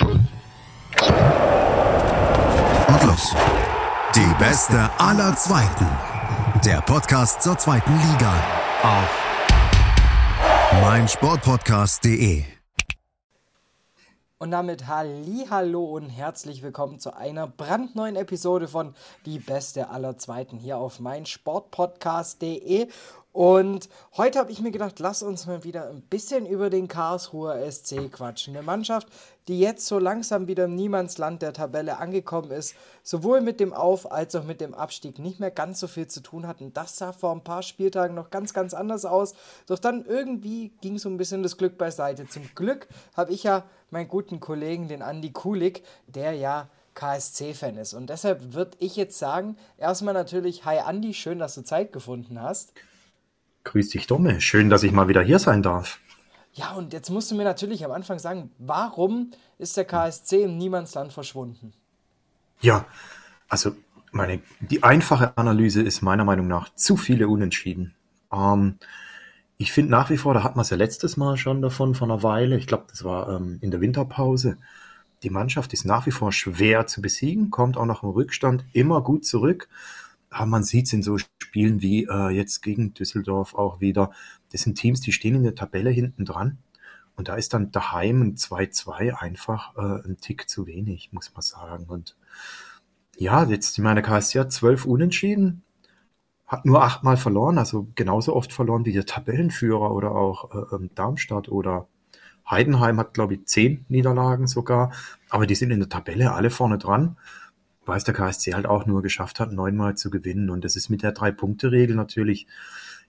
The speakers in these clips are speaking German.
Und los. Die beste aller Zweiten. Der Podcast zur zweiten Liga. Auf meinsportpodcast.de. Und damit Hallo und herzlich willkommen zu einer brandneuen Episode von Die Beste aller Zweiten hier auf meinsportpodcast.de. Und heute habe ich mir gedacht, lass uns mal wieder ein bisschen über den Karlsruher SC quatschen. Eine Mannschaft, die jetzt so langsam wieder im Niemandsland der Tabelle angekommen ist, sowohl mit dem Auf- als auch mit dem Abstieg nicht mehr ganz so viel zu tun hatten. Das sah vor ein paar Spieltagen noch ganz, ganz anders aus. Doch dann irgendwie ging so ein bisschen das Glück beiseite. Zum Glück habe ich ja meinen guten Kollegen, den Andi Kulik, der ja KSC-Fan ist. Und deshalb würde ich jetzt sagen, erstmal natürlich, hi Andi, schön, dass du Zeit gefunden hast. Grüß dich, Domme. Schön, dass ich mal wieder hier sein darf. Ja, und jetzt musst du mir natürlich am Anfang sagen, warum ist der KSC im Niemandsland verschwunden? Ja, also meine, die einfache Analyse ist meiner Meinung nach zu viele Unentschieden. Ähm, ich finde nach wie vor, da hat man es ja letztes Mal schon davon, vor einer Weile, ich glaube, das war ähm, in der Winterpause, die Mannschaft ist nach wie vor schwer zu besiegen, kommt auch nach dem Rückstand immer gut zurück aber man sieht es in so Spielen wie äh, jetzt gegen Düsseldorf auch wieder. Das sind Teams, die stehen in der Tabelle hinten dran. Und da ist dann daheim ein 2-2 einfach äh, ein Tick zu wenig, muss man sagen. Und ja, jetzt, ich meine, KSC hat zwölf Unentschieden, hat nur achtmal verloren, also genauso oft verloren wie der Tabellenführer oder auch äh, ähm, Darmstadt oder Heidenheim hat, glaube ich, zehn Niederlagen sogar. Aber die sind in der Tabelle alle vorne dran weil es der KSC halt auch nur geschafft hat, neunmal zu gewinnen. Und das ist mit der Drei-Punkte-Regel natürlich,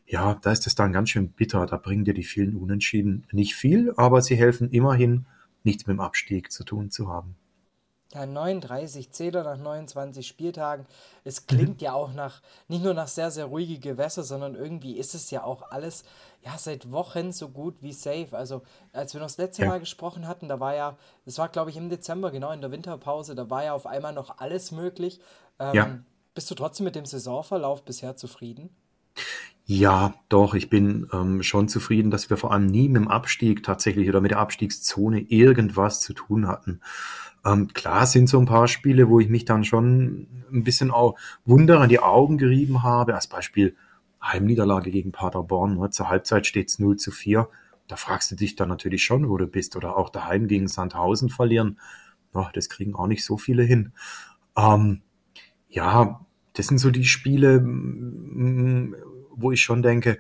ja, da ist das dann ganz schön bitter. Da bringen dir die vielen Unentschieden nicht viel, aber sie helfen immerhin, nichts mit dem Abstieg zu tun zu haben. Ja, 39 Zähler nach 29 Spieltagen. Es klingt mhm. ja auch nach, nicht nur nach sehr, sehr ruhige Gewässer, sondern irgendwie ist es ja auch alles, ja, seit Wochen so gut wie safe. Also, als wir noch das letzte ja. Mal gesprochen hatten, da war ja, das war glaube ich im Dezember, genau in der Winterpause, da war ja auf einmal noch alles möglich. Ähm, ja. Bist du trotzdem mit dem Saisonverlauf bisher zufrieden? Ja, doch, ich bin ähm, schon zufrieden, dass wir vor allem nie mit dem Abstieg tatsächlich oder mit der Abstiegszone irgendwas zu tun hatten. Ähm, klar sind so ein paar Spiele, wo ich mich dann schon ein bisschen auch Wunder an die Augen gerieben habe. Als Beispiel Heimniederlage gegen Paderborn. Ne? Zur Halbzeit steht es 0 zu 4. Da fragst du dich dann natürlich schon, wo du bist. Oder auch daheim gegen Sandhausen verlieren. Oh, das kriegen auch nicht so viele hin. Ähm, ja, das sind so die Spiele, wo ich schon denke,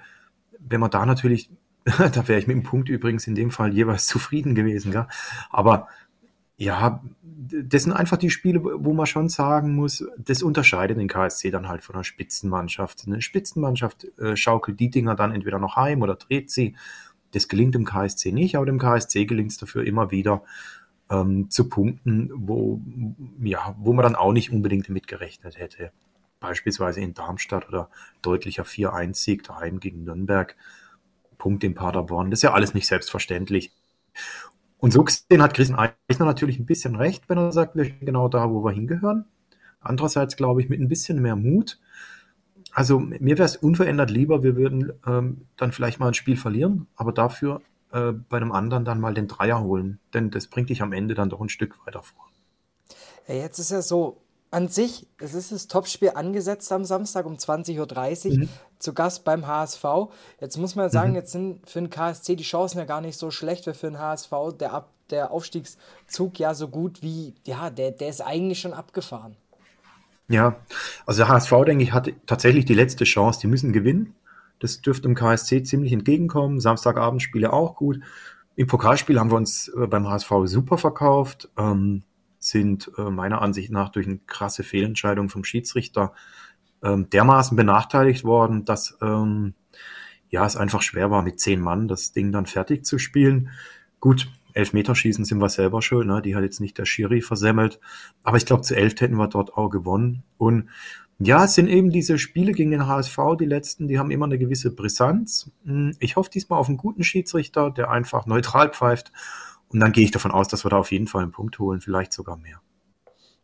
wenn man da natürlich, da wäre ich mit dem Punkt übrigens in dem Fall jeweils zufrieden gewesen, gell? aber ja, das sind einfach die Spiele, wo man schon sagen muss, das unterscheidet den KSC dann halt von einer Spitzenmannschaft. Eine Spitzenmannschaft äh, schaukelt die Dinger dann entweder noch heim oder dreht sie. Das gelingt dem KSC nicht, aber dem KSC gelingt es dafür immer wieder ähm, zu punkten, wo, ja, wo man dann auch nicht unbedingt mitgerechnet hätte. Beispielsweise in Darmstadt oder deutlicher 4-1-Sieg daheim gegen Nürnberg. Punkt in Paderborn. Das ist ja alles nicht selbstverständlich. Und so gesehen hat Christian Eichner natürlich ein bisschen recht, wenn er sagt, wir sind genau da, wo wir hingehören. Andererseits glaube ich mit ein bisschen mehr Mut. Also mir wäre es unverändert lieber, wir würden ähm, dann vielleicht mal ein Spiel verlieren, aber dafür äh, bei einem anderen dann mal den Dreier holen. Denn das bringt dich am Ende dann doch ein Stück weiter vor. Ja, jetzt ist ja so, an sich, es ist das Topspiel angesetzt am Samstag um 20.30 Uhr mhm. zu Gast beim HSV. Jetzt muss man sagen, mhm. jetzt sind für den KSC die Chancen ja gar nicht so schlecht, weil für den HSV der, Ab der Aufstiegszug ja so gut wie, ja, der, der ist eigentlich schon abgefahren. Ja, also der HSV, denke ich, hat tatsächlich die letzte Chance. Die müssen gewinnen. Das dürfte dem KSC ziemlich entgegenkommen. Samstagabendspiele auch gut. Im Pokalspiel haben wir uns äh, beim HSV super verkauft. Ähm, sind äh, meiner Ansicht nach durch eine krasse Fehlentscheidung vom Schiedsrichter ähm, dermaßen benachteiligt worden, dass ähm, ja es einfach schwer war, mit zehn Mann das Ding dann fertig zu spielen. Gut, Elfmeterschießen sind wir selber schön, ne? die hat jetzt nicht der Schiri versemmelt, aber ich glaube, zu elf hätten wir dort auch gewonnen. Und ja, es sind eben diese Spiele gegen den HSV, die letzten, die haben immer eine gewisse Brisanz. Hm, ich hoffe diesmal auf einen guten Schiedsrichter, der einfach neutral pfeift und dann gehe ich davon aus, dass wir da auf jeden Fall einen Punkt holen, vielleicht sogar mehr.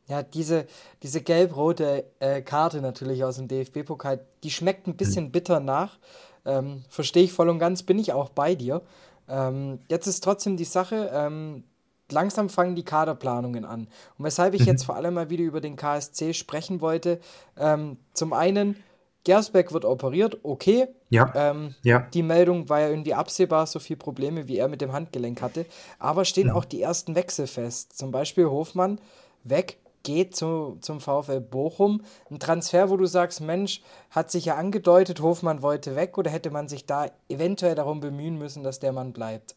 Ja, diese, diese gelb-rote äh, Karte natürlich aus dem DFB-Pokal, die schmeckt ein bisschen hm. bitter nach. Ähm, Verstehe ich voll und ganz, bin ich auch bei dir. Ähm, jetzt ist trotzdem die Sache, ähm, langsam fangen die Kaderplanungen an. Und weshalb ich mhm. jetzt vor allem mal wieder über den KSC sprechen wollte, ähm, zum einen, Gersbeck wird operiert, okay. Ja. Ähm, ja. Die Meldung war ja irgendwie absehbar, so viele Probleme, wie er mit dem Handgelenk hatte. Aber stehen mhm. auch die ersten Wechsel fest. Zum Beispiel Hofmann weg, geht zu, zum VfL Bochum. Ein Transfer, wo du sagst, Mensch, hat sich ja angedeutet, Hofmann wollte weg oder hätte man sich da eventuell darum bemühen müssen, dass der Mann bleibt?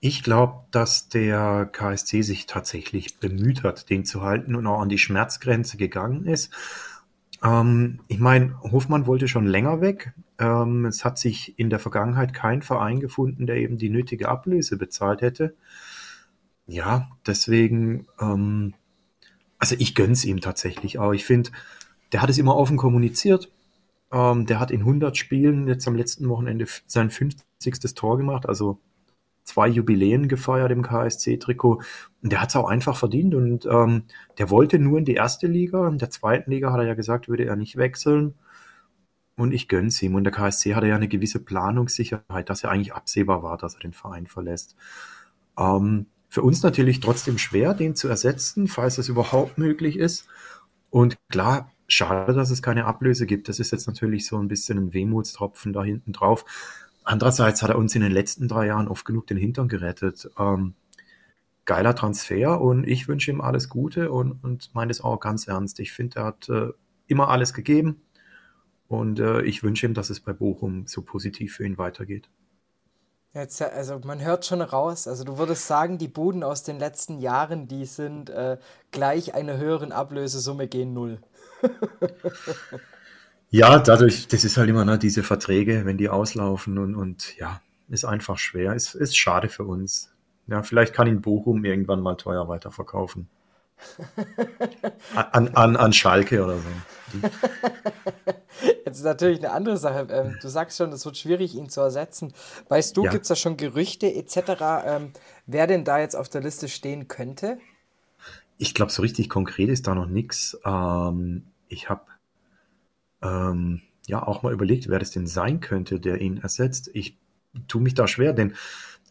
Ich glaube, dass der KSC sich tatsächlich bemüht hat, den zu halten und auch an die Schmerzgrenze gegangen ist. Ähm, ich meine, Hofmann wollte schon länger weg. Ähm, es hat sich in der Vergangenheit kein Verein gefunden, der eben die nötige Ablöse bezahlt hätte. Ja, deswegen, ähm, also ich gönn's ihm tatsächlich auch. Ich finde, der hat es immer offen kommuniziert. Ähm, der hat in 100 Spielen jetzt am letzten Wochenende sein 50. Tor gemacht, also zwei Jubiläen gefeiert im KSC-Trikot. Und der hat es auch einfach verdient und ähm, der wollte nur in die erste Liga. In der zweiten Liga hat er ja gesagt, würde er nicht wechseln. Und ich gönn's ihm. Und der KSC hatte ja eine gewisse Planungssicherheit, dass er eigentlich absehbar war, dass er den Verein verlässt. Ähm, für uns natürlich trotzdem schwer, den zu ersetzen, falls das überhaupt möglich ist. Und klar, schade, dass es keine Ablöse gibt. Das ist jetzt natürlich so ein bisschen ein Wehmutstropfen da hinten drauf. Andererseits hat er uns in den letzten drei Jahren oft genug den Hintern gerettet. Ähm, geiler Transfer und ich wünsche ihm alles Gute und, und meine es auch ganz ernst. Ich finde, er hat äh, immer alles gegeben und äh, ich wünsche ihm, dass es bei Bochum so positiv für ihn weitergeht. Jetzt, also man hört schon raus, also du würdest sagen, die Buden aus den letzten Jahren, die sind äh, gleich einer höheren Ablösesumme gehen null. Ja, dadurch, das ist halt immer ne, diese Verträge, wenn die auslaufen und, und ja, ist einfach schwer. Ist, ist schade für uns. Ja, vielleicht kann ihn Bochum irgendwann mal teuer weiterverkaufen. An, an, an Schalke oder so. Jetzt ist natürlich eine andere Sache. Ähm, du sagst schon, es wird schwierig, ihn zu ersetzen. Weißt du, ja. gibt es da schon Gerüchte etc., ähm, wer denn da jetzt auf der Liste stehen könnte? Ich glaube, so richtig konkret ist da noch nichts. Ähm, ich habe ähm, ja auch mal überlegt, wer das denn sein könnte, der ihn ersetzt. Ich tue mich da schwer, denn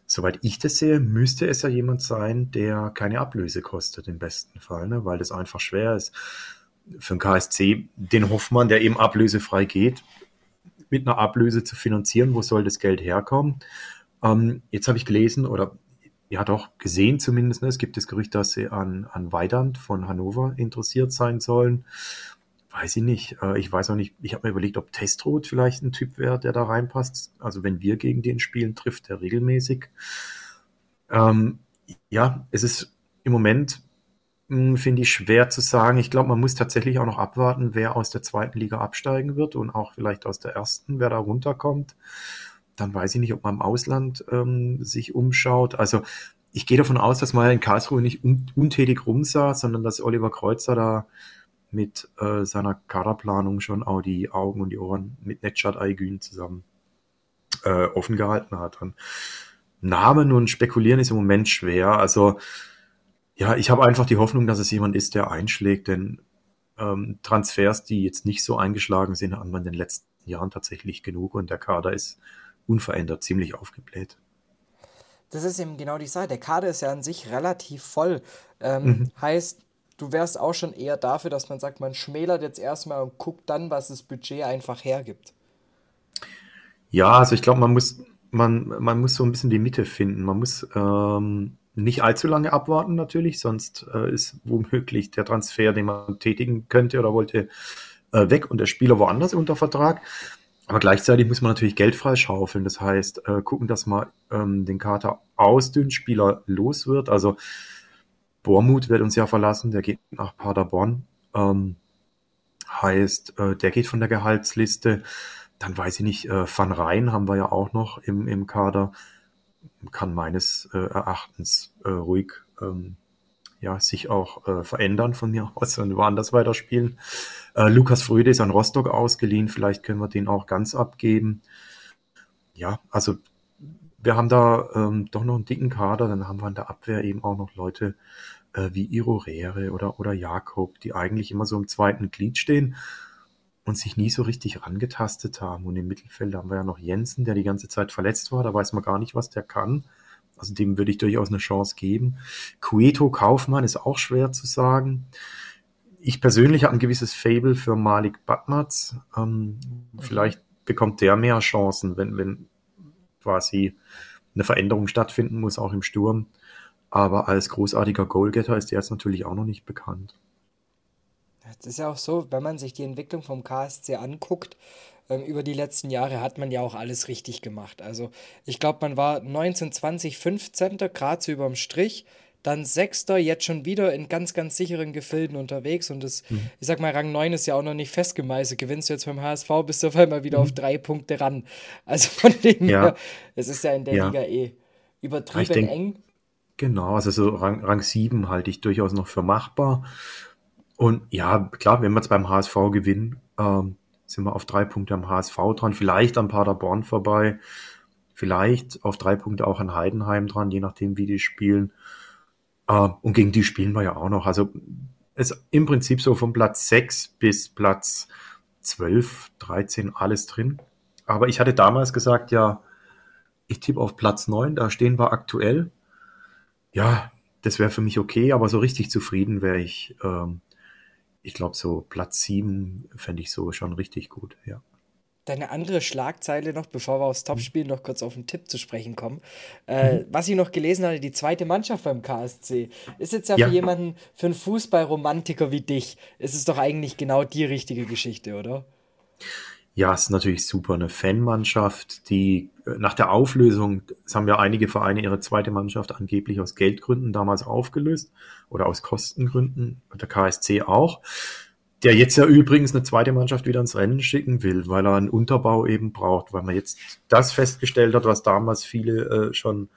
soweit ich das sehe, müsste es ja jemand sein, der keine Ablöse kostet im besten Fall, ne? weil das einfach schwer ist für den KSC, den Hoffmann, der eben ablösefrei geht, mit einer Ablöse zu finanzieren. Wo soll das Geld herkommen? Ähm, jetzt habe ich gelesen oder ja doch gesehen zumindest, ne? es gibt das Gerücht, dass sie an, an Weidand von Hannover interessiert sein sollen. Weiß ich nicht. Äh, ich weiß auch nicht. Ich habe mir überlegt, ob Testrot vielleicht ein Typ wäre, der da reinpasst. Also wenn wir gegen den spielen, trifft er regelmäßig. Ähm, ja, es ist im Moment, hm, finde ich, schwer zu sagen. Ich glaube, man muss tatsächlich auch noch abwarten, wer aus der zweiten Liga absteigen wird und auch vielleicht aus der ersten, wer da runterkommt. Dann weiß ich nicht, ob man im Ausland ähm, sich umschaut. Also ich gehe davon aus, dass man in Karlsruhe nicht un untätig rumsah, sondern dass Oliver Kreuzer da mit äh, seiner Kaderplanung schon auch die Augen und die Ohren mit Netschat Aygün zusammen äh, offen gehalten hat. Und Namen und Spekulieren ist im Moment schwer. Also ja, ich habe einfach die Hoffnung, dass es jemand ist, der einschlägt, denn ähm, Transfers, die jetzt nicht so eingeschlagen sind, haben wir in den letzten Jahren tatsächlich genug und der Kader ist unverändert ziemlich aufgebläht. Das ist eben genau die Sache. Der Kader ist ja an sich relativ voll. Ähm, mhm. Heißt, du wärst auch schon eher dafür, dass man sagt, man schmälert jetzt erstmal und guckt dann, was das Budget einfach hergibt. Ja, also ich glaube, man muss, man, man muss so ein bisschen die Mitte finden. Man muss ähm, nicht allzu lange abwarten natürlich, sonst äh, ist womöglich der Transfer, den man tätigen könnte oder wollte, äh, weg und der Spieler woanders unter Vertrag. Aber gleichzeitig muss man natürlich Geld freischaufeln. Das heißt, äh, gucken, dass man ähm, den Kater ausdünnt, Spieler los wird. Also Bormuth wird uns ja verlassen, der geht nach Paderborn. Ähm, heißt, äh, der geht von der Gehaltsliste. Dann weiß ich nicht, äh, Van Rijn haben wir ja auch noch im, im Kader. Kann meines äh, Erachtens äh, ruhig ähm, ja, sich auch äh, verändern von mir aus und woanders weiterspielen. Äh, Lukas Fröde ist an Rostock ausgeliehen, vielleicht können wir den auch ganz abgeben. Ja, also wir haben da ähm, doch noch einen dicken Kader, dann haben wir in der Abwehr eben auch noch Leute äh, wie Irorere oder, oder Jakob, die eigentlich immer so im zweiten Glied stehen und sich nie so richtig rangetastet haben. Und im Mittelfeld haben wir ja noch Jensen, der die ganze Zeit verletzt war, da weiß man gar nicht, was der kann. Also dem würde ich durchaus eine Chance geben. Cueto Kaufmann ist auch schwer zu sagen. Ich persönlich habe ein gewisses Fable für Malik Batmatz. Ähm, mhm. Vielleicht bekommt der mehr Chancen, wenn, wenn quasi eine Veränderung stattfinden muss, auch im Sturm. Aber als großartiger Goalgetter ist der jetzt natürlich auch noch nicht bekannt. Es ist ja auch so, wenn man sich die Entwicklung vom KSC anguckt, ähm, über die letzten Jahre hat man ja auch alles richtig gemacht. Also ich glaube, man war 19, 20, 15. gerade so überm Strich, dann Sechster, jetzt schon wieder in ganz, ganz sicheren Gefilden unterwegs. Und das, mhm. ich sag mal, Rang 9 ist ja auch noch nicht festgemeißelt. Gewinnst du jetzt beim HSV, bist du auf einmal wieder mhm. auf drei Punkte ran. Also von dem ja. her, es ist ja in der ja. Liga eh übertrieben denk, eng. Genau, also so Rang, Rang 7 halte ich durchaus noch für machbar. Und ja, klar, wenn wir jetzt beim HSV gewinnen, ähm, sind wir auf drei Punkte am HSV dran, vielleicht am Paderborn vorbei, vielleicht auf drei Punkte auch an Heidenheim dran, je nachdem, wie die spielen. Uh, und gegen die spielen wir ja auch noch. Also ist im Prinzip so von Platz 6 bis Platz 12, 13 alles drin. Aber ich hatte damals gesagt, ja, ich tippe auf Platz 9, da stehen wir aktuell. Ja, das wäre für mich okay, aber so richtig zufrieden wäre ich. Ähm, ich glaube, so Platz 7 fände ich so schon richtig gut, ja deine andere Schlagzeile noch, bevor wir aufs Topspiel noch kurz auf den Tipp zu sprechen kommen. Äh, mhm. Was ich noch gelesen hatte, die zweite Mannschaft beim KSC, ist jetzt ja, ja. für jemanden, für einen Fußballromantiker wie dich, ist es doch eigentlich genau die richtige Geschichte, oder? Ja, ist natürlich super. Eine Fanmannschaft, die äh, nach der Auflösung, es haben ja einige Vereine ihre zweite Mannschaft angeblich aus Geldgründen damals aufgelöst oder aus Kostengründen, der KSC auch der jetzt ja übrigens eine zweite Mannschaft wieder ins Rennen schicken will, weil er einen Unterbau eben braucht, weil man jetzt das festgestellt hat, was damals viele äh, schon,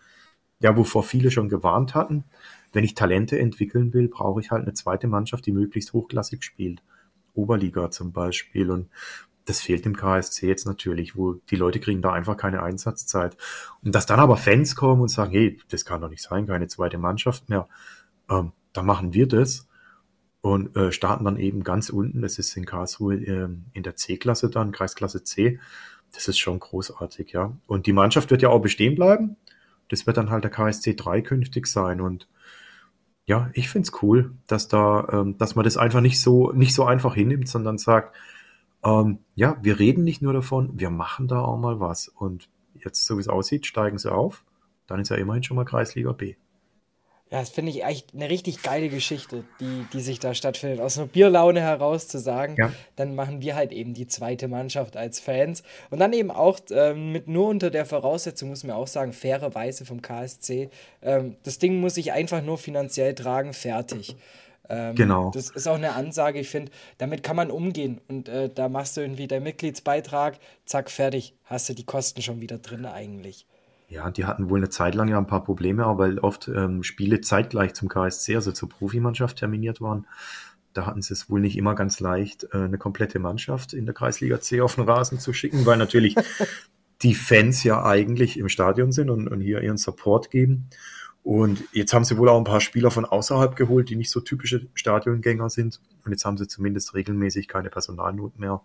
ja, wovor viele schon gewarnt hatten. Wenn ich Talente entwickeln will, brauche ich halt eine zweite Mannschaft, die möglichst hochklassig spielt. Oberliga zum Beispiel. Und das fehlt dem KSC jetzt natürlich, wo die Leute kriegen da einfach keine Einsatzzeit. Und dass dann aber Fans kommen und sagen, hey, das kann doch nicht sein, keine zweite Mannschaft mehr, ähm, dann machen wir das und äh, starten dann eben ganz unten. Das ist in Karlsruhe äh, in der C-Klasse dann, Kreisklasse C. Das ist schon großartig, ja. Und die Mannschaft wird ja auch bestehen bleiben. Das wird dann halt der KSC 3 künftig sein. Und ja, ich find's cool, dass da, ähm, dass man das einfach nicht so, nicht so einfach hinnimmt, sondern sagt, ähm, ja, wir reden nicht nur davon, wir machen da auch mal was. Und jetzt, so wie es aussieht, steigen sie auf. Dann ist ja immerhin schon mal Kreisliga B. Ja, das finde ich echt eine richtig geile Geschichte, die, die sich da stattfindet. Aus einer Bierlaune heraus zu sagen, ja. dann machen wir halt eben die zweite Mannschaft als Fans. Und dann eben auch ähm, mit nur unter der Voraussetzung, muss man auch sagen, fairerweise vom KSC. Ähm, das Ding muss ich einfach nur finanziell tragen, fertig. Ähm, genau. Das ist auch eine Ansage, ich finde, damit kann man umgehen. Und äh, da machst du irgendwie deinen Mitgliedsbeitrag, zack, fertig. Hast du die Kosten schon wieder drin eigentlich. Ja, die hatten wohl eine Zeit lang ja ein paar Probleme, aber weil oft ähm, Spiele zeitgleich zum KSC, also zur Profimannschaft terminiert waren. Da hatten sie es wohl nicht immer ganz leicht, äh, eine komplette Mannschaft in der Kreisliga C auf den Rasen zu schicken, weil natürlich die Fans ja eigentlich im Stadion sind und, und hier ihren Support geben. Und jetzt haben sie wohl auch ein paar Spieler von außerhalb geholt, die nicht so typische Stadiongänger sind. Und jetzt haben sie zumindest regelmäßig keine Personalnot mehr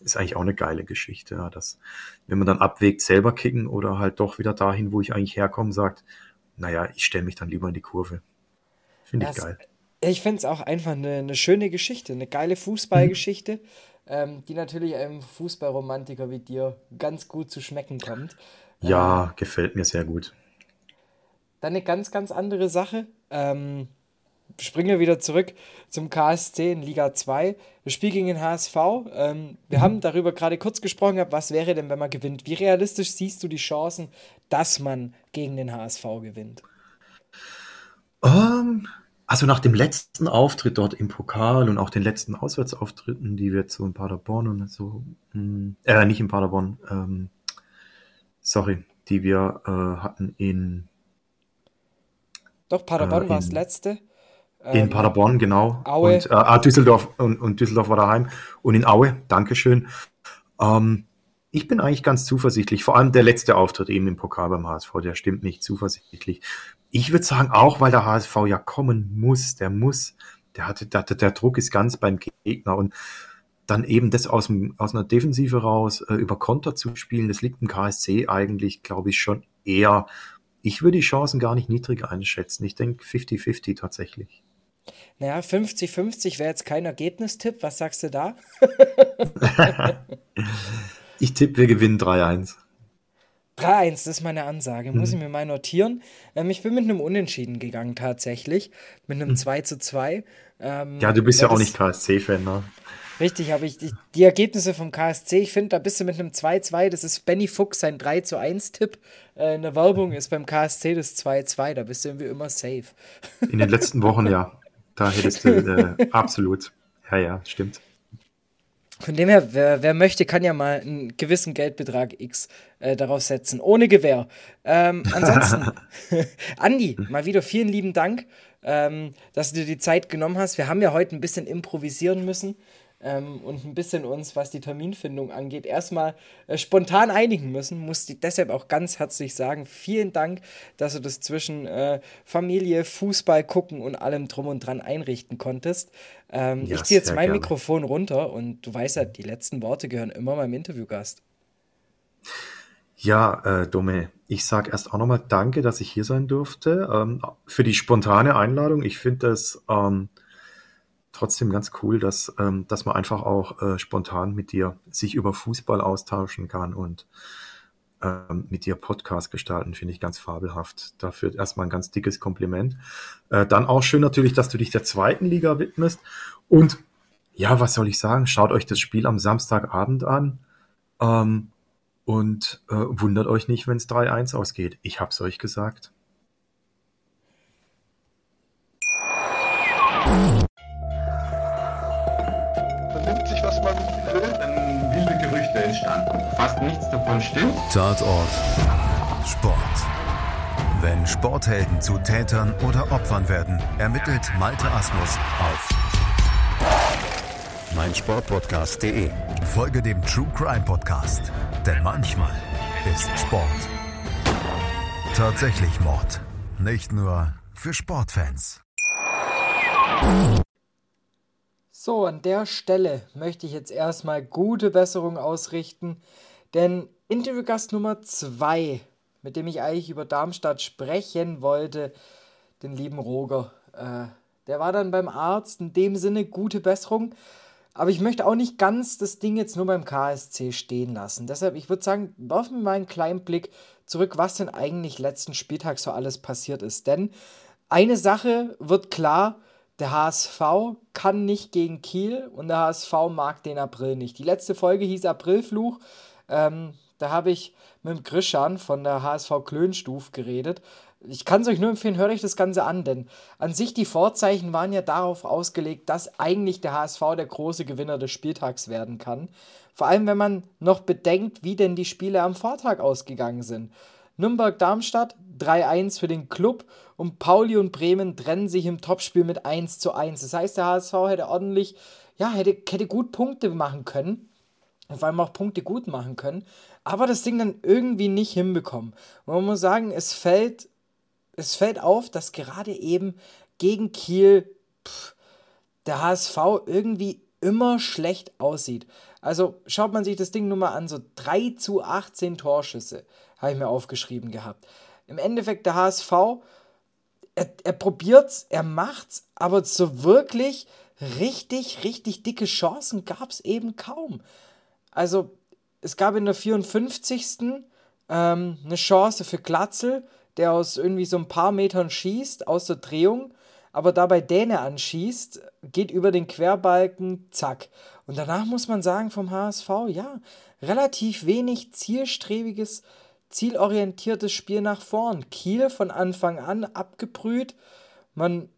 ist eigentlich auch eine geile Geschichte, ja, dass, wenn man dann abwägt, selber kicken oder halt doch wieder dahin, wo ich eigentlich herkomme, sagt, naja, ich stelle mich dann lieber in die Kurve. Finde ich geil. Ich finde es auch einfach eine, eine, schöne Geschichte, eine geile Fußballgeschichte, mhm. ähm, die natürlich einem Fußballromantiker wie dir ganz gut zu schmecken kommt. Ja, ähm, gefällt mir sehr gut. Dann eine ganz, ganz andere Sache. Ähm, springen wir wieder zurück zum KSC in Liga 2. Das Spiel gegen den HSV. Ähm, wir mhm. haben darüber gerade kurz gesprochen, was wäre denn, wenn man gewinnt? Wie realistisch siehst du die Chancen, dass man gegen den HSV gewinnt? Um, ähm, also nach dem letzten Auftritt dort im Pokal und auch den letzten Auswärtsauftritten, die wir so in Paderborn und so, hm, äh, nicht in Paderborn, ähm, sorry, die wir äh, hatten in doch, Paderborn äh, war das letzte. In ähm, Paderborn, genau. Aue. Und, äh, ah, Düsseldorf und, und, Düsseldorf war daheim. Und in Aue, Dankeschön. Ähm, ich bin eigentlich ganz zuversichtlich. Vor allem der letzte Auftritt eben im Pokal beim HSV, der stimmt nicht zuversichtlich. Ich würde sagen, auch weil der HSV ja kommen muss, der muss, der hatte, der, der Druck ist ganz beim Gegner und dann eben das aus, dem, aus einer Defensive raus äh, über Konter zu spielen, das liegt im KSC eigentlich, glaube ich, schon eher ich würde die Chancen gar nicht niedrig einschätzen. Ich denke 50-50 tatsächlich. Naja, 50-50 wäre jetzt kein Ergebnistipp. Was sagst du da? ich tippe, wir gewinnen 3-1. 3-1, das ist meine Ansage. Muss mhm. ich mir mal notieren. Ähm, ich bin mit einem Unentschieden gegangen, tatsächlich. Mit einem mhm. 2 zu 2. Ähm, ja, du bist ja auch nicht KSC-Fan, ne? Richtig, habe ich die, die, Ergebnisse vom KSC. Ich finde, da bist du mit einem 2-2. Das ist Benny Fuchs sein 3 zu 1-Tipp. Äh, in der Werbung ist beim KSC das 2-2. Da bist du irgendwie immer safe. In den letzten Wochen, ja. Da hättest du äh, absolut. Ja, ja, stimmt. Von dem her, wer, wer, möchte, kann ja mal einen gewissen Geldbetrag X äh, darauf setzen, ohne Gewähr. Ähm, ansonsten, Andi, mal wieder vielen lieben Dank, ähm, dass du dir die Zeit genommen hast. Wir haben ja heute ein bisschen improvisieren müssen ähm, und ein bisschen uns, was die Terminfindung angeht, erstmal äh, spontan einigen müssen. Muss deshalb auch ganz herzlich sagen, vielen Dank, dass du das zwischen äh, Familie, Fußball gucken und allem drum und dran einrichten konntest. Ähm, ja, ich ziehe jetzt mein gerne. Mikrofon runter und du weißt ja, die letzten Worte gehören immer meinem Interviewgast. Ja, äh, Dome, ich sage erst auch nochmal Danke, dass ich hier sein durfte, ähm, für die spontane Einladung. Ich finde das ähm, trotzdem ganz cool, dass, ähm, dass man einfach auch äh, spontan mit dir sich über Fußball austauschen kann und ähm, mit dir Podcast gestalten, finde ich ganz fabelhaft. Dafür erstmal ein ganz dickes Kompliment. Äh, dann auch schön natürlich, dass du dich der zweiten Liga widmest. Und ja, was soll ich sagen? Schaut euch das Spiel am Samstagabend an. Ähm, und äh, wundert euch nicht, wenn es 3-1 ausgeht. Ich hab's euch gesagt. Nichts davon stimmt. Tatort Sport. Wenn Sporthelden zu Tätern oder Opfern werden, ermittelt Malte Asmus auf meinsportpodcast.de. Folge dem True Crime Podcast, denn manchmal ist Sport tatsächlich Mord. Nicht nur für Sportfans. So, an der Stelle möchte ich jetzt erstmal gute Besserung ausrichten, denn Interviewgast Nummer 2, mit dem ich eigentlich über Darmstadt sprechen wollte, den lieben Roger, äh, der war dann beim Arzt, in dem Sinne gute Besserung. Aber ich möchte auch nicht ganz das Ding jetzt nur beim KSC stehen lassen. Deshalb, ich würde sagen, werfen wir mal einen kleinen Blick zurück, was denn eigentlich letzten Spieltag so alles passiert ist. Denn eine Sache wird klar, der HSV kann nicht gegen Kiel und der HSV mag den April nicht. Die letzte Folge hieß Aprilfluch. Ähm, da habe ich mit dem Grischan von der HSV Klönstuf geredet. Ich kann es euch nur empfehlen, hört euch das Ganze an, denn an sich die Vorzeichen waren ja darauf ausgelegt, dass eigentlich der HSV der große Gewinner des Spieltags werden kann. Vor allem, wenn man noch bedenkt, wie denn die Spiele am Vortag ausgegangen sind. Nürnberg-Darmstadt 3-1 für den Club und Pauli und Bremen trennen sich im Topspiel mit 1 zu 1. Das heißt, der HSV hätte ordentlich, ja, hätte, hätte gut Punkte machen können. Vor allem auch Punkte gut machen können. Aber das Ding dann irgendwie nicht hinbekommen. Und man muss sagen, es fällt, es fällt auf, dass gerade eben gegen Kiel pff, der HSV irgendwie immer schlecht aussieht. Also schaut man sich das Ding nur mal an, so 3 zu 18 Torschüsse habe ich mir aufgeschrieben gehabt. Im Endeffekt der HSV, er, er probiert's, er macht's, aber so wirklich richtig, richtig dicke Chancen gab es eben kaum. Also es gab in der 54. Ähm, eine Chance für Glatzel, der aus irgendwie so ein paar Metern schießt, aus der Drehung, aber dabei Däne anschießt, geht über den Querbalken, zack. Und danach muss man sagen vom HSV, ja, relativ wenig zielstrebiges zielorientiertes Spiel nach vorn. Kiel von Anfang an abgebrüht. Man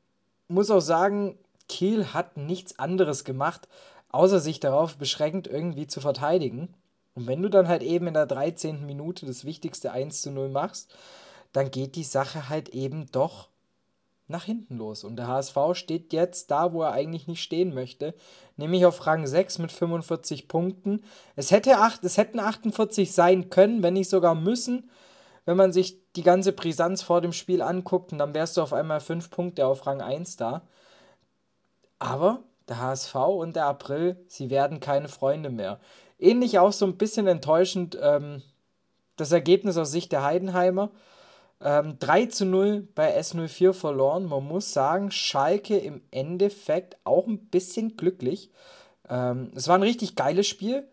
muss auch sagen, Kiel hat nichts anderes gemacht, außer sich darauf beschränkt, irgendwie zu verteidigen. Und wenn du dann halt eben in der 13. Minute das wichtigste 1 zu 0 machst, dann geht die Sache halt eben doch nach hinten los. Und der HSV steht jetzt da, wo er eigentlich nicht stehen möchte, nämlich auf Rang 6 mit 45 Punkten. Es, hätte acht, es hätten 48 sein können, wenn nicht sogar müssen, wenn man sich die ganze Brisanz vor dem Spiel anguckt. Und dann wärst du auf einmal 5 Punkte auf Rang 1 da. Aber der HSV und der April, sie werden keine Freunde mehr. Ähnlich auch so ein bisschen enttäuschend ähm, das Ergebnis aus Sicht der Heidenheimer. Ähm, 3 zu 0 bei S04 verloren. Man muss sagen, Schalke im Endeffekt auch ein bisschen glücklich. Ähm, es war ein richtig geiles Spiel.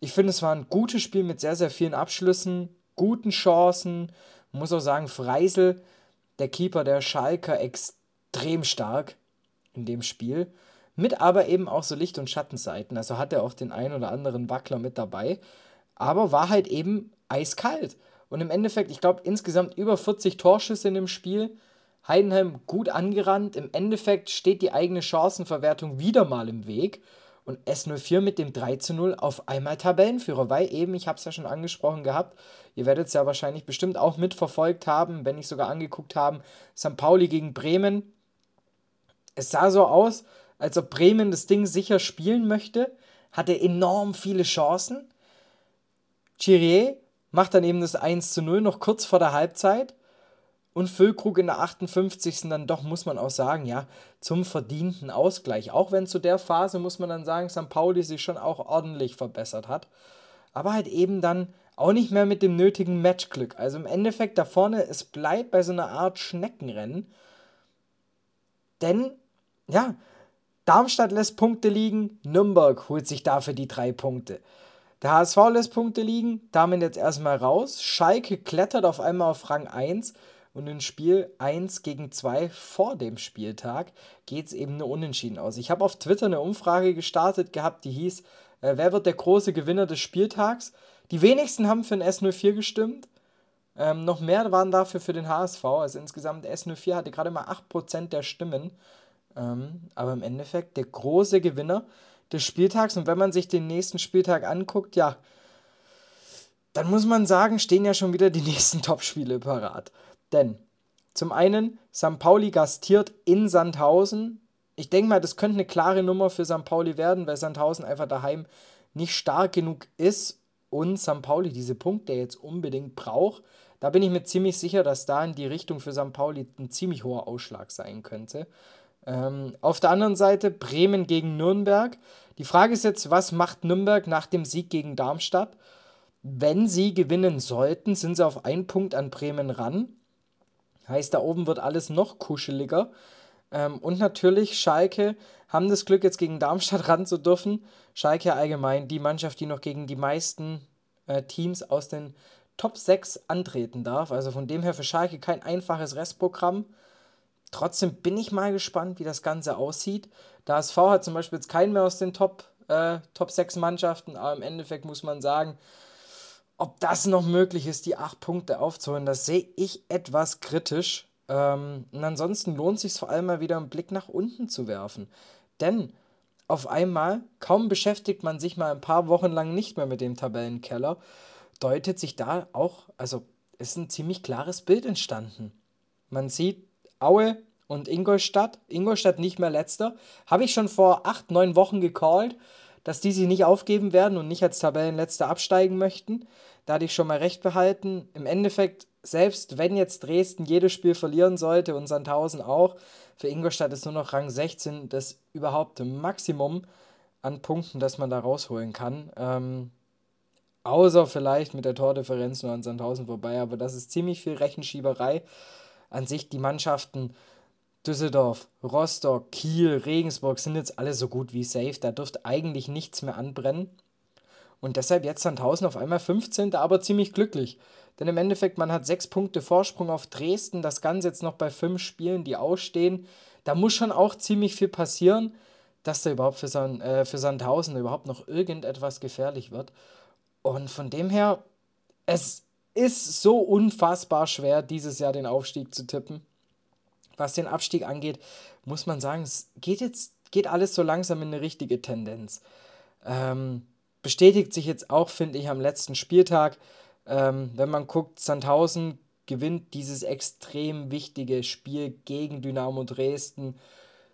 Ich finde, es war ein gutes Spiel mit sehr, sehr vielen Abschlüssen, guten Chancen. Man muss auch sagen, Freisel, der Keeper der Schalker, extrem stark in dem Spiel. Mit aber eben auch so Licht- und Schattenseiten. Also hat er auch den einen oder anderen Wackler mit dabei. Aber war halt eben eiskalt. Und im Endeffekt, ich glaube, insgesamt über 40 Torschüsse in dem Spiel. Heidenheim gut angerannt. Im Endeffekt steht die eigene Chancenverwertung wieder mal im Weg. Und S04 mit dem 3 zu 0 auf einmal Tabellenführer, weil eben, ich habe es ja schon angesprochen gehabt, ihr werdet es ja wahrscheinlich bestimmt auch mitverfolgt haben, wenn nicht sogar angeguckt haben, St. Pauli gegen Bremen. Es sah so aus, als ob Bremen das Ding sicher spielen möchte, hatte enorm viele Chancen. Chirier macht dann eben das 1 zu 0 noch kurz vor der Halbzeit. Und Füllkrug in der 58. dann doch, muss man auch sagen, ja, zum verdienten Ausgleich. Auch wenn zu der Phase, muss man dann sagen, St. Pauli sich schon auch ordentlich verbessert hat. Aber halt eben dann auch nicht mehr mit dem nötigen Matchglück. Also im Endeffekt da vorne, es bleibt bei so einer Art Schneckenrennen. Denn, ja, Darmstadt lässt Punkte liegen, Nürnberg holt sich dafür die drei Punkte. Der HSV lässt Punkte liegen, damit jetzt erstmal raus. Schalke klettert auf einmal auf Rang 1 und in Spiel 1 gegen 2 vor dem Spieltag geht es eben nur unentschieden aus. Ich habe auf Twitter eine Umfrage gestartet gehabt, die hieß, äh, wer wird der große Gewinner des Spieltags? Die wenigsten haben für den S04 gestimmt. Ähm, noch mehr waren dafür für den HSV. Also insgesamt S04 hatte gerade mal 8% der Stimmen. Ähm, aber im Endeffekt der große Gewinner des Spieltags. Und wenn man sich den nächsten Spieltag anguckt, ja, dann muss man sagen, stehen ja schon wieder die nächsten Topspiele parat. Denn zum einen, St. Pauli gastiert in Sandhausen. Ich denke mal, das könnte eine klare Nummer für St. Pauli werden, weil Sandhausen einfach daheim nicht stark genug ist und St. Pauli diese Punkte jetzt unbedingt braucht. Da bin ich mir ziemlich sicher, dass da in die Richtung für St. Pauli ein ziemlich hoher Ausschlag sein könnte. Ähm, auf der anderen Seite Bremen gegen Nürnberg. Die Frage ist jetzt, was macht Nürnberg nach dem Sieg gegen Darmstadt? Wenn sie gewinnen sollten, sind sie auf einen Punkt an Bremen ran. Heißt, da oben wird alles noch kuscheliger. Ähm, und natürlich, Schalke haben das Glück, jetzt gegen Darmstadt ran zu dürfen. Schalke allgemein die Mannschaft, die noch gegen die meisten äh, Teams aus den Top 6 antreten darf. Also von dem her für Schalke kein einfaches Restprogramm. Trotzdem bin ich mal gespannt, wie das Ganze aussieht. Der HSV hat zum Beispiel jetzt keinen mehr aus den Top, äh, Top 6 Mannschaften, aber im Endeffekt muss man sagen, ob das noch möglich ist, die 8 Punkte aufzuholen, das sehe ich etwas kritisch. Ähm, und ansonsten lohnt es sich vor allem mal wieder einen Blick nach unten zu werfen. Denn auf einmal, kaum beschäftigt man sich mal ein paar Wochen lang nicht mehr mit dem Tabellenkeller, deutet sich da auch, also ist ein ziemlich klares Bild entstanden. Man sieht, Aue und Ingolstadt. Ingolstadt nicht mehr letzter. Habe ich schon vor acht, neun Wochen gecallt, dass die sich nicht aufgeben werden und nicht als Tabellenletzter absteigen möchten. Da hatte ich schon mal recht behalten. Im Endeffekt, selbst wenn jetzt Dresden jedes Spiel verlieren sollte und Sandhausen auch, für Ingolstadt ist nur noch Rang 16 das überhaupt Maximum an Punkten, das man da rausholen kann. Ähm, außer vielleicht mit der Tordifferenz nur an Sandhausen vorbei, aber das ist ziemlich viel Rechenschieberei an sich die Mannschaften Düsseldorf, Rostock, Kiel, Regensburg sind jetzt alle so gut wie safe. Da dürfte eigentlich nichts mehr anbrennen. Und deshalb jetzt Sandhausen auf einmal 15. aber ziemlich glücklich. Denn im Endeffekt, man hat sechs Punkte Vorsprung auf Dresden. Das Ganze jetzt noch bei fünf Spielen, die ausstehen. Da muss schon auch ziemlich viel passieren, dass da überhaupt für, Sand, äh, für Sandhausen überhaupt noch irgendetwas gefährlich wird. Und von dem her, es ist so unfassbar schwer, dieses Jahr den Aufstieg zu tippen. Was den Abstieg angeht, muss man sagen, es geht jetzt geht alles so langsam in eine richtige Tendenz. Ähm, bestätigt sich jetzt auch, finde ich, am letzten Spieltag. Ähm, wenn man guckt, Sandhausen gewinnt dieses extrem wichtige Spiel gegen Dynamo Dresden,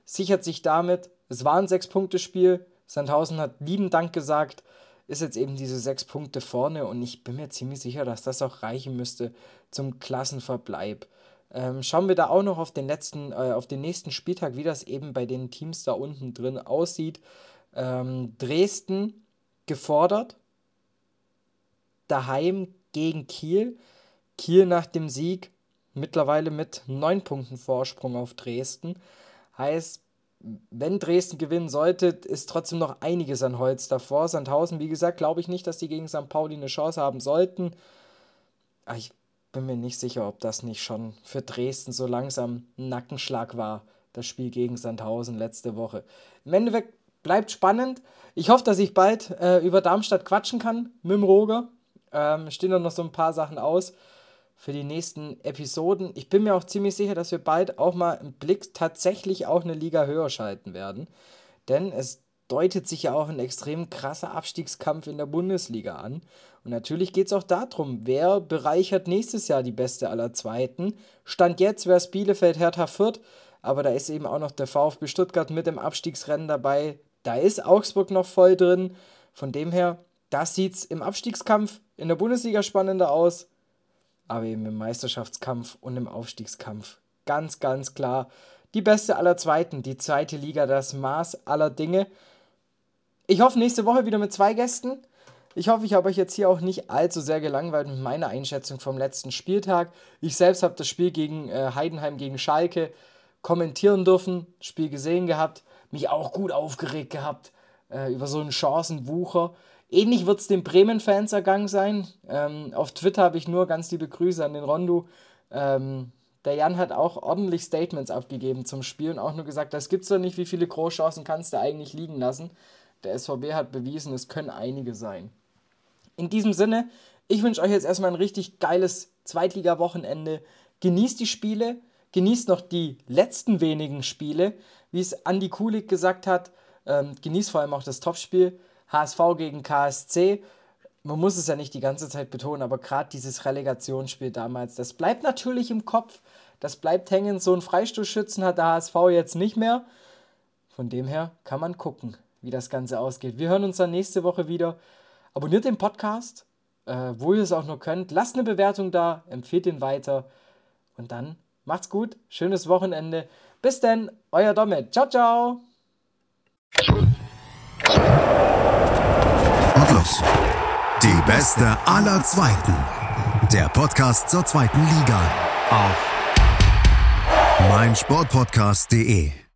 sichert sich damit, es war ein Sechs-Punkte-Spiel. Sandhausen hat lieben Dank gesagt, ist jetzt eben diese sechs Punkte vorne und ich bin mir ziemlich sicher, dass das auch reichen müsste zum Klassenverbleib. Ähm, schauen wir da auch noch auf den letzten, äh, auf den nächsten Spieltag, wie das eben bei den Teams da unten drin aussieht. Ähm, Dresden gefordert, daheim gegen Kiel. Kiel nach dem Sieg mittlerweile mit neun Punkten Vorsprung auf Dresden. Heißt, wenn Dresden gewinnen sollte, ist trotzdem noch einiges an Holz davor. Sandhausen, wie gesagt, glaube ich nicht, dass die gegen St. Pauli eine Chance haben sollten. Aber ich bin mir nicht sicher, ob das nicht schon für Dresden so langsam ein Nackenschlag war, das Spiel gegen Sandhausen letzte Woche. Im Endeffekt bleibt spannend. Ich hoffe, dass ich bald äh, über Darmstadt quatschen kann mit dem Roger. Ähm, stehen noch so ein paar Sachen aus für die nächsten Episoden. Ich bin mir auch ziemlich sicher, dass wir bald auch mal im Blick tatsächlich auch eine Liga höher schalten werden. Denn es deutet sich ja auch ein extrem krasser Abstiegskampf in der Bundesliga an. Und natürlich geht es auch darum, wer bereichert nächstes Jahr die beste aller Zweiten. Stand jetzt wäre es Bielefeld, Hertha Fürth, aber da ist eben auch noch der VfB Stuttgart mit im Abstiegsrennen dabei. Da ist Augsburg noch voll drin. Von dem her, das sieht es im Abstiegskampf in der Bundesliga spannender aus aber eben im Meisterschaftskampf und im Aufstiegskampf. Ganz, ganz klar die beste aller Zweiten, die zweite Liga, das Maß aller Dinge. Ich hoffe nächste Woche wieder mit zwei Gästen. Ich hoffe, ich habe euch jetzt hier auch nicht allzu sehr gelangweilt mit meiner Einschätzung vom letzten Spieltag. Ich selbst habe das Spiel gegen äh, Heidenheim gegen Schalke kommentieren dürfen, Spiel gesehen gehabt, mich auch gut aufgeregt gehabt äh, über so einen Chancenwucher. Ähnlich wird es den Bremen-Fans ergangen sein. Ähm, auf Twitter habe ich nur ganz liebe Grüße an den Rondo. Ähm, der Jan hat auch ordentlich Statements abgegeben zum Spiel und auch nur gesagt, das gibt's doch nicht, wie viele Großchancen kannst du eigentlich liegen lassen. Der SVB hat bewiesen, es können einige sein. In diesem Sinne, ich wünsche euch jetzt erstmal ein richtig geiles Zweitliga-Wochenende. Genießt die Spiele, genießt noch die letzten wenigen Spiele, wie es Andi Kulik gesagt hat. Ähm, genießt vor allem auch das Topspiel. HSV gegen KSC. Man muss es ja nicht die ganze Zeit betonen, aber gerade dieses Relegationsspiel damals, das bleibt natürlich im Kopf. Das bleibt hängen. So ein Freistoßschützen hat der HSV jetzt nicht mehr. Von dem her kann man gucken, wie das Ganze ausgeht. Wir hören uns dann nächste Woche wieder. Abonniert den Podcast, äh, wo ihr es auch nur könnt. Lasst eine Bewertung da, empfehlt ihn weiter. Und dann macht's gut. Schönes Wochenende. Bis denn, euer Domet. Ciao, ciao. Los. Die beste aller Zweiten. Der Podcast zur zweiten Liga. Auf meinsportpodcast.de